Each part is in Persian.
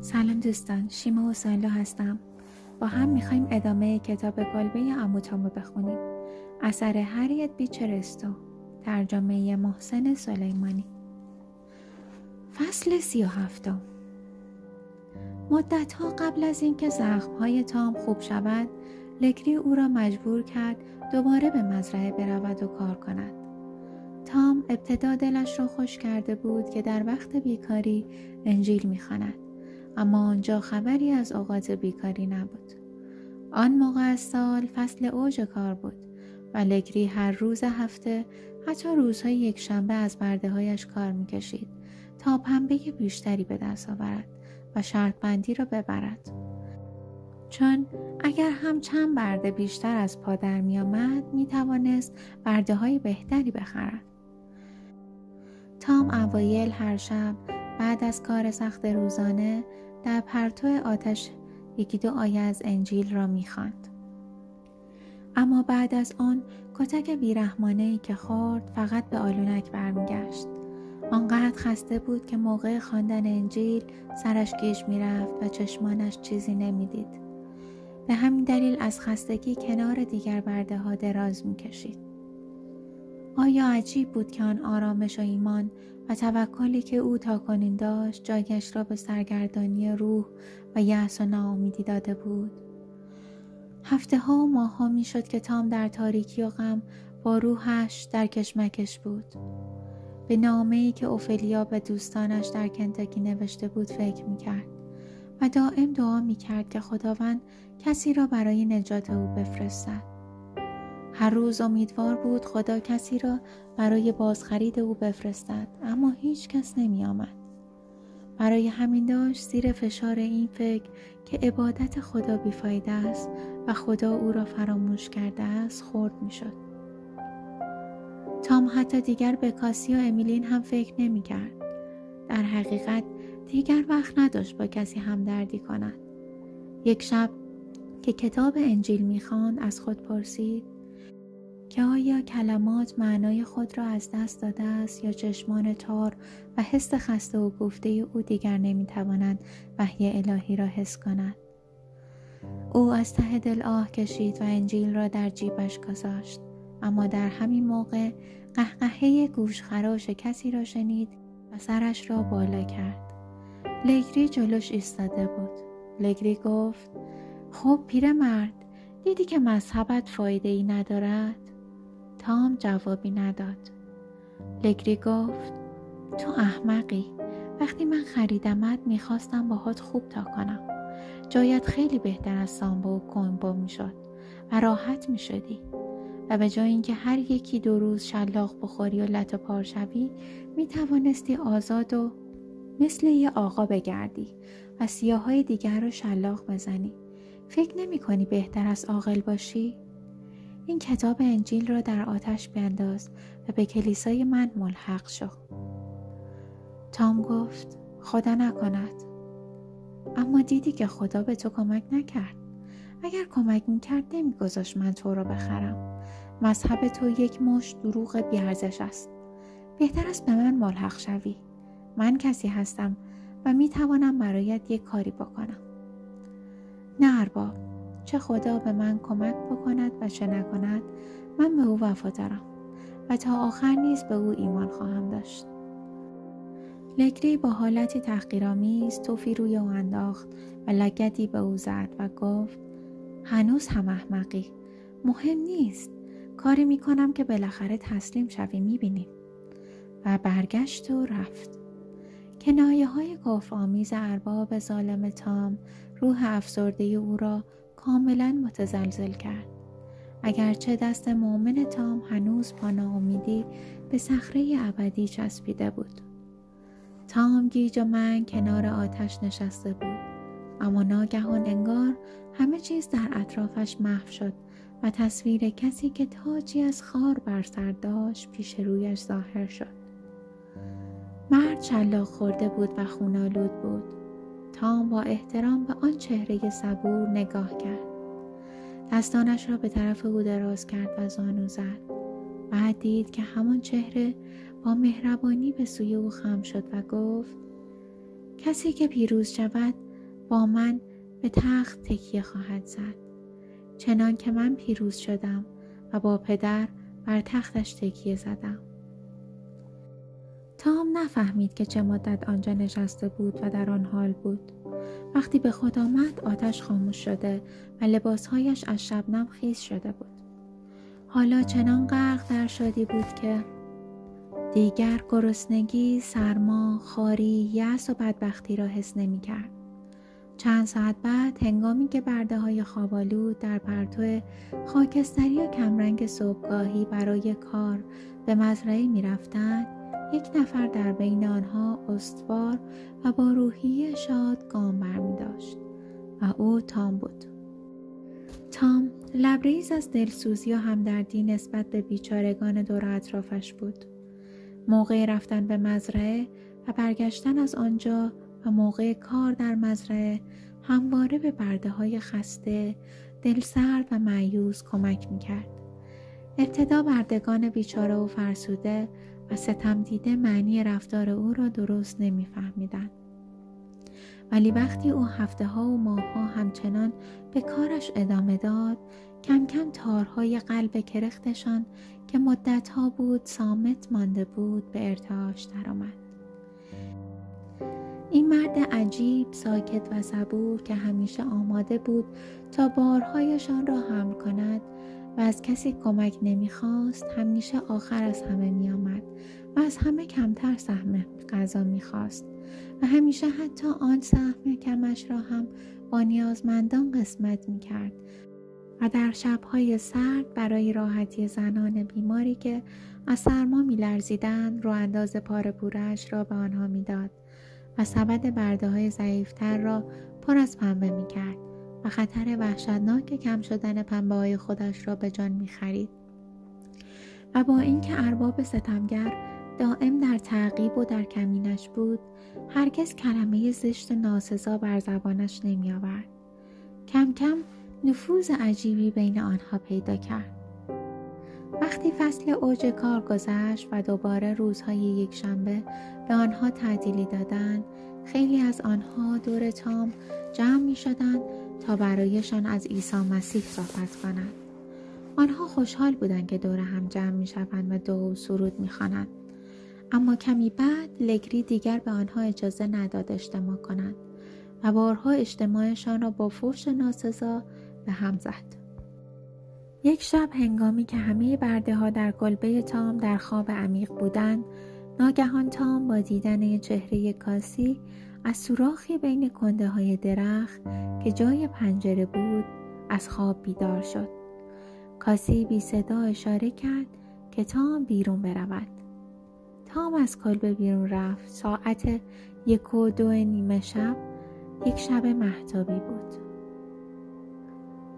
سلام دوستان شیما و سایلا هستم. با هم می‌خوایم ادامه کتاب کلبه اموتامو بخونیم. اثر هریت بیچرستو ترجمه محسن سلیمانی. فصل سی و هفتم. مدت ها قبل از اینکه زخم های تام خوب شود لکری او را مجبور کرد دوباره به مزرعه برود و کار کند. تام ابتدا دلش را خوش کرده بود که در وقت بیکاری انجیل می‌خواند اما آنجا خبری از اوقات بیکاری نبود آن موقع از سال فصل اوج کار بود و لگری هر روز هفته حتی روزهای یک شنبه از برده هایش کار می‌کشید تا پنبه بیشتری به دست آورد و شرط بندی را ببرد. چون اگر هم چند برده بیشتر از پادر می آمد می توانست برده های بهتری بخرد. تام اوایل هر شب بعد از کار سخت روزانه در پرتو آتش یکی دو آیه از انجیل را می‌خواند. اما بعد از آن کتک بیرحمانه ای که خورد فقط به آلونک برمیگشت. آنقدر خسته بود که موقع خواندن انجیل سرش گیج می‌رفت و چشمانش چیزی نمی‌دید. به همین دلیل از خستگی کنار دیگر برده ها دراز می‌کشید. آیا عجیب بود که آن آرامش و ایمان و توکلی که او تا کنین داشت جایش را به سرگردانی روح و یأس و ناامیدی داده بود؟ هفته ها و ماه ها می شد که تام در تاریکی و غم با روحش در کشمکش بود. به نامه ای که اوفلیا به دوستانش در کنتاکی نوشته بود فکر می کرد و دائم دعا می کرد که خداوند کسی را برای نجات او بفرستد. هر روز امیدوار بود خدا کسی را برای بازخرید او بفرستد اما هیچ کس نمی آمد. برای همین داشت زیر فشار این فکر که عبادت خدا بیفایده است و خدا او را فراموش کرده است خورد می شد. تام حتی دیگر به کاسی و امیلین هم فکر نمی کرد. در حقیقت دیگر وقت نداشت با کسی همدردی کند. یک شب که کتاب انجیل می‌خواند از خود پرسید که آیا کلمات معنای خود را از دست داده است یا چشمان تار و حس خسته و گفته او دیگر نمی‌تواند وحی الهی را حس کند؟ او از ته دل آه کشید و انجیل را در جیبش گذاشت. اما در همین موقع قهقهه گوشخراش کسی را شنید و سرش را بالا کرد. لگری جلوش ایستاده بود. لگری گفت خب پیرمرد دیدی که مذهبت فایده ای ندارد؟ تام جوابی نداد. لگری گفت تو احمقی. وقتی من خریدمت می‌خواستم باهات خوب تا کنم. جایت خیلی بهتر از سامبا و کنبا می‌شد و راحت می‌شدی. و به جای اینکه هر یکی دو روز شلاق بخوری و لط پار شوی می توانستی آزاد و مثل یه آقا بگردی و سیاهای دیگر رو شلاق بزنی. فکر نمی کنی بهتر از عاقل باشی؟ این کتاب انجیل را در آتش بینداز و به کلیسای من ملحق شو. تام گفت خدا نکند. اما دیدی که خدا به تو کمک نکرد. اگر کمک می‌کرد نمیگذاشت من تو را بخرم. مذهب تو یک مش دروغ بیارزش است. بهتر است به من ملحق شوی. من کسی هستم و می‌توانم برایت یک کاری بکنم. نه ارباب. چه خدا به من کمک بکند و چه نکند من به او وفادارم و تا آخر نیز به او ایمان خواهم داشت. لگری با حالتی تحقیرآمیز توفی روی او انداخت و لگدی به او زد و گفت هنوز هم احمقی. مهم نیست. کاری می‌کنم که بالاخره تسلیم شوی می‌بینیم و برگشت و رفت. کنایه های کفر آمیز ارباب ظالم تام روح افسرده او را کاملا متزلزل کرد. اگرچه دست مؤمن تام هنوز با ناامیدی به صخره ابدی چسبیده بود. تام گیج و من کنار آتش نشسته بود. اما ناگهان انگار همه چیز در اطرافش محو شد و تصویر کسی که تاجی از خار بر سر داشت پیش رویش ظاهر شد. مرد چلاق خورده بود و خونالود بود. تام با احترام به آن چهره صبور نگاه کرد. دستانش را به طرف او دراز کرد و زانو زد. بعد دید که همان چهره با مهربانی به سوی او خم شد و گفت کسی که پیروز شود با من به تخت تکیه خواهد زد چنان که من پیروز شدم و با پدر بر تختش تکیه زدم تام نفهمید که چه مدت آنجا نشسته بود و در آن حال بود وقتی به خود آمد آتش خاموش شده و لباسهایش از شبنم خیز شده بود حالا چنان غرق در شادی بود که دیگر گرسنگی، سرما، خاری، یأس و بدبختی را حس نمی کرد. چند ساعت بعد هنگامی که برده های خوابالود در پرتو خاکستری و کمرنگ صبحگاهی برای کار به مزرعه می رفتند یک نفر در بین آنها استوار و با روحی شاد گام برمی داشت و او تام بود. تام لبریز از دلسوزی و همدردی نسبت به بیچارگان دور اطرافش بود. موقع رفتن به مزرعه و برگشتن از آنجا و موقع کار در مزرعه همواره به برده های خسته، دلسرد و معیوز کمک می‌کرد. ابتدا بردگان بیچاره و فرسوده و ستم دیده معنی رفتار او را درست نمیفهمیدند. ولی وقتی او هفته ها و ماه ها همچنان به کارش ادامه داد کم کم تارهای قلب کرختشان که مدت ها بود سامت مانده بود به ارتعاش درآمد. این مرد عجیب ساکت و صبور که همیشه آماده بود تا بارهایشان را حمل کند و از کسی کمک نمی‌خواست همیشه آخر از همه میآمد و از همه کمتر سهم غذا می‌خواست و همیشه حتی آن سهم کمش را هم با نیازمندان قسمت می‌کرد و در شبهای سرد برای راحتی زنان بیماری که از سرما میلرزیدند رو انداز پاره پورش را به آنها می‌داد و سبد برده های ضعیفتر را پر از پنبه می‌کرد. و خطر وحشتناک کم شدن پنبه های خودش را به جان می‌خرید و با اینکه ارباب ستمگر دائم در تعقیب و در کمینش بود هرگز کلمه زشت ناسزا بر زبانش نمی آورد. کم کم نفوذ عجیبی بین آنها پیدا کرد. وقتی فصل اوج کار گذشت و دوباره روزهای یک شنبه به آنها تعدیلی دادند خیلی از آنها دور تام جمع می شدند تا برایشان از عیسی مسیح صحبت کنند. آنها خوشحال بودند که دور هم جمع می شوند و دو سرود می خوانند. اما کمی بعد لگری دیگر به آنها اجازه نداد اجتماع کنند و بارها اجتماعشان را با فوش ناسزا به هم زد. یک شب هنگامی که همه برده ها در کلبه تام در خواب عمیق بودند ناگهان تام با دیدن چهره کاسی از سوراخی بین کنده های درخت که جای پنجره بود از خواب بیدار شد. کاسی بی صدا اشاره کرد که تام بیرون برود. تام از کلبه بیرون رفت. ساعت یک و دو نیمه شب یک شب محتابی بود.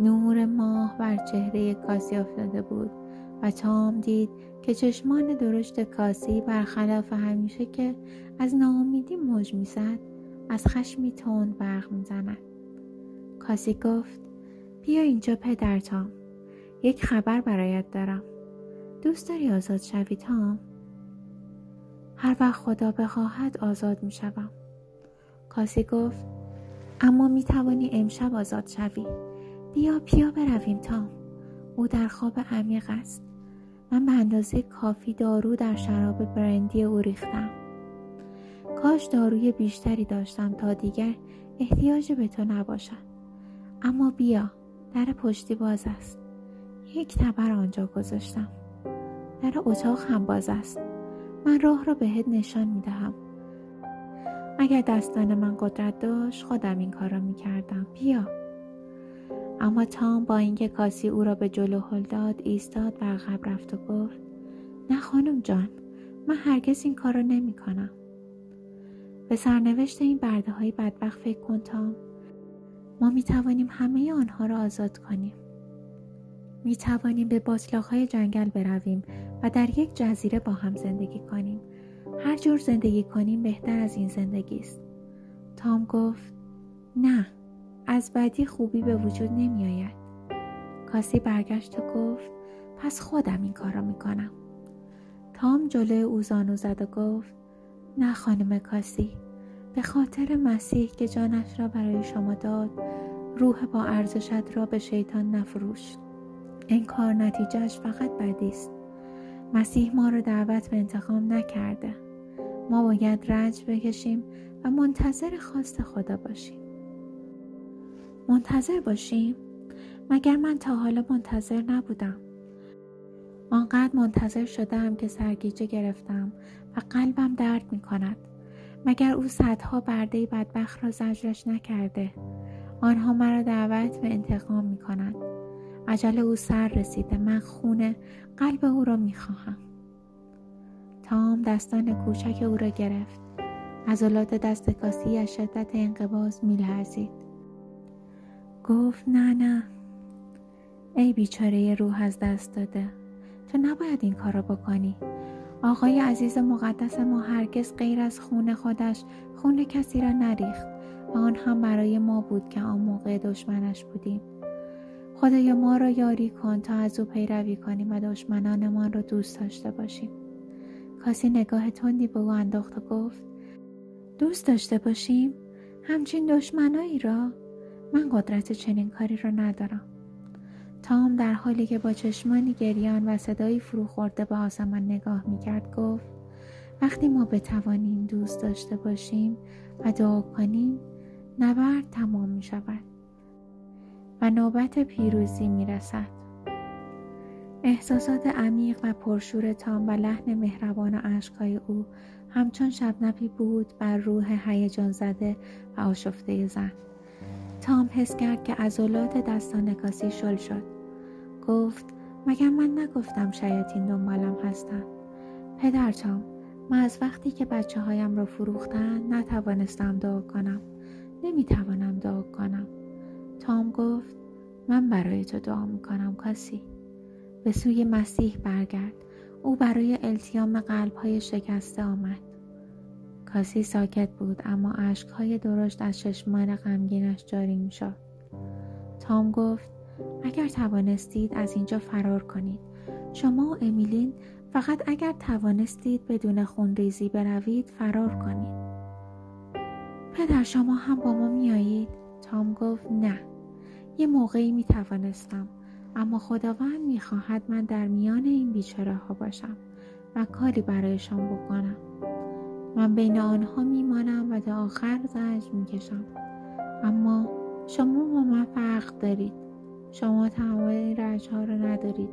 نور ماه بر چهره کاسی افتاده بود و تام دید که چشمان درشت کاسی برخلاف همیشه که از ناامیدی موج می‌زد از خشمی تند برق می‌زند کاسی گفت بیا اینجا پدر تام یک خبر برایت دارم دوست داری آزاد شوی تام هر وقت خدا بخواهد آزاد می شوم. کاسی گفت اما می توانی امشب آزاد شوی. بیا بیا برویم تام. او در خواب عمیق است. من به اندازه کافی دارو در شراب برندی او ریختم. کاش داروی بیشتری داشتم تا دیگر احتیاج به تو نباشد. اما بیا در پشتی باز است. یک تبر آنجا گذاشتم. در اتاق هم باز است. من راه را بهت نشان می دهم. اگر دستان من قدرت داشت خودم این کار را می کردم. بیا. اما تام با اینکه کاسی او را به جلو هل داد ایستاد و عقب رفت و گفت نه خانم جان من هرگز این کار را نمی کنم. به سرنوشت این برده های بدبخت فکر کن تام. ما می توانیم همه آنها را آزاد کنیم. می توانیم به باطلاق های جنگل برویم و در یک جزیره با هم زندگی کنیم. هر جور زندگی کنیم بهتر از این زندگی است. تام گفت نه از بدی خوبی به وجود نمی آید. کاسی برگشت و گفت پس خودم این کار را می کنم. تام جلوی او زانو زد و گفت نه خانم کاسی. به خاطر مسیح که جانش را برای شما داد روح با ارزشت را به شیطان نفروش. این کار نتیجهش فقط بدی است. مسیح ما را دعوت به انتقام نکرده. ما باید رنج بکشیم و منتظر خواست خدا باشیم. منتظر باشیم؟ مگر من تا حالا منتظر نبودم؟ آنقدر منتظر شدم که سرگیجه گرفتم و قلبم درد می کند مگر او صدها برده بدبخت را زجرش نکرده؟ آنها مرا دعوت به انتقام می کنند عجل او سر رسیده. من خونه قلب او را می خواهم تام دستان کوچک او را گرفت. عضلات دست کاسی از شدت انقباز می لرزید. گفت نه نه. ای بیچاره روح از دست داده. تو نباید این کار را بکنی. آقای عزیز مقدس ما هرگز غیر از خون خودش خون کسی را نریخت. و آن هم برای ما بود که آن موقع دشمنش بودیم. خدایا ما را یاری کن تا از او پیروی کنیم و دشمنانمان را دوست داشته باشیم. کاسی نگاه تندی به او انداخت و گفت دوست داشته باشیم؟ همچین دشمنایی را؟ من قدرت چنین کاری را ندارم. تام در حالی که با چشمانی گریان و صدایی فرو خورده به آسمان نگاه می‌کرد گفت وقتی ما بتوانیم دوست داشته باشیم و دعا کنیم نبرد تمام می شود و نوبت پیروزی می رسد. احساسات عمیق و پرشور تام و لحن مهربان و عشقهای او همچون شبنبی بود بر روح هیجان زده و آشفته زن تام حس کرد که عضلات دستان کاسی شل شد گفت مگر من نگفتم شیاطین دنبالم هستن؟ پدر تام من از وقتی که بچه هایم را فروختن نتوانستم دعا کنم. نمی‌توانم دعا کنم. تام گفت من برای تو دعا می‌کنم کاسی. به سوی مسیح برگرد او برای التیام قلبهای شکسته آمد. کاسی ساکت بود اما اشکهای درشت از چشمان غمگینش جاری می‌شد. تام گفت اگر توانستید از اینجا فرار کنید. شما و امیلین فقط اگر توانستید بدون خونریزی بروید فرار کنید. پدر شما هم با ما میایید؟ تام گفت نه. یه موقعی می توانستم اما خداوند می‌خواهد من در میان این بیچاره ها باشم و کاری برایشان بکنم. من بین آنها میمانم و تا آخر زنج می‌کشم. اما شما با من فرق دارید. شما تمام این رنج ها را ندارید.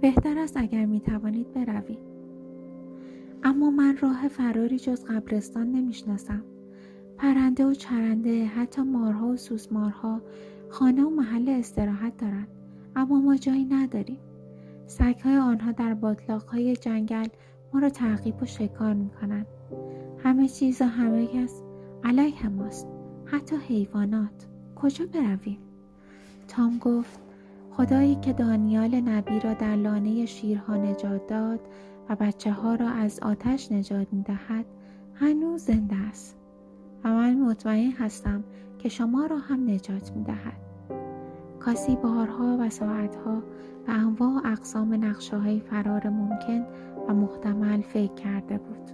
بهتر است اگر می توانید بروید. اما من راه فراری جز قبرستان نمی‌شناسم. پرنده و چرنده حتی مارها و سوسمارها خانه و محل استراحت دارند اما ما جایی نداریم. سگهای آنها در های جنگل ما را تعقیب و شکار می‌کنند همه چیز و همه کس علیه ماست. حتی حیوانات. کجا برویم؟ تام گفت خدایی که دانیال نبی را در لانه شیرها نجات داد و بچه ها را از آتش نجات می دهد هنوز زنده است و من مطمئن هستم که شما را هم نجات می دهد. کاسی بارها و ساعتها به انواع و اقسام نقشه های فرار ممکن و محتمل فکر کرده بود.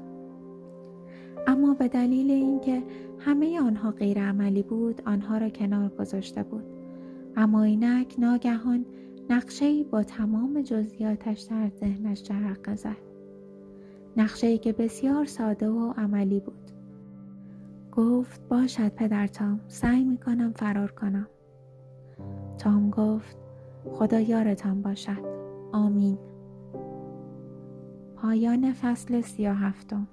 اما به دلیل اینکه همه آنها غیر عملی بود آنها را کنار گذاشته بود. اما اینک ناگهان نقشه با تمام جزئیاتش در ذهنش جرقه زد. نقشه که بسیار ساده و عملی بود. گفت باشد پدر تام سعی می کنم فرار کنم. تام گفت خدا یارتان باشد. آمین. پایان فصل سی هفتم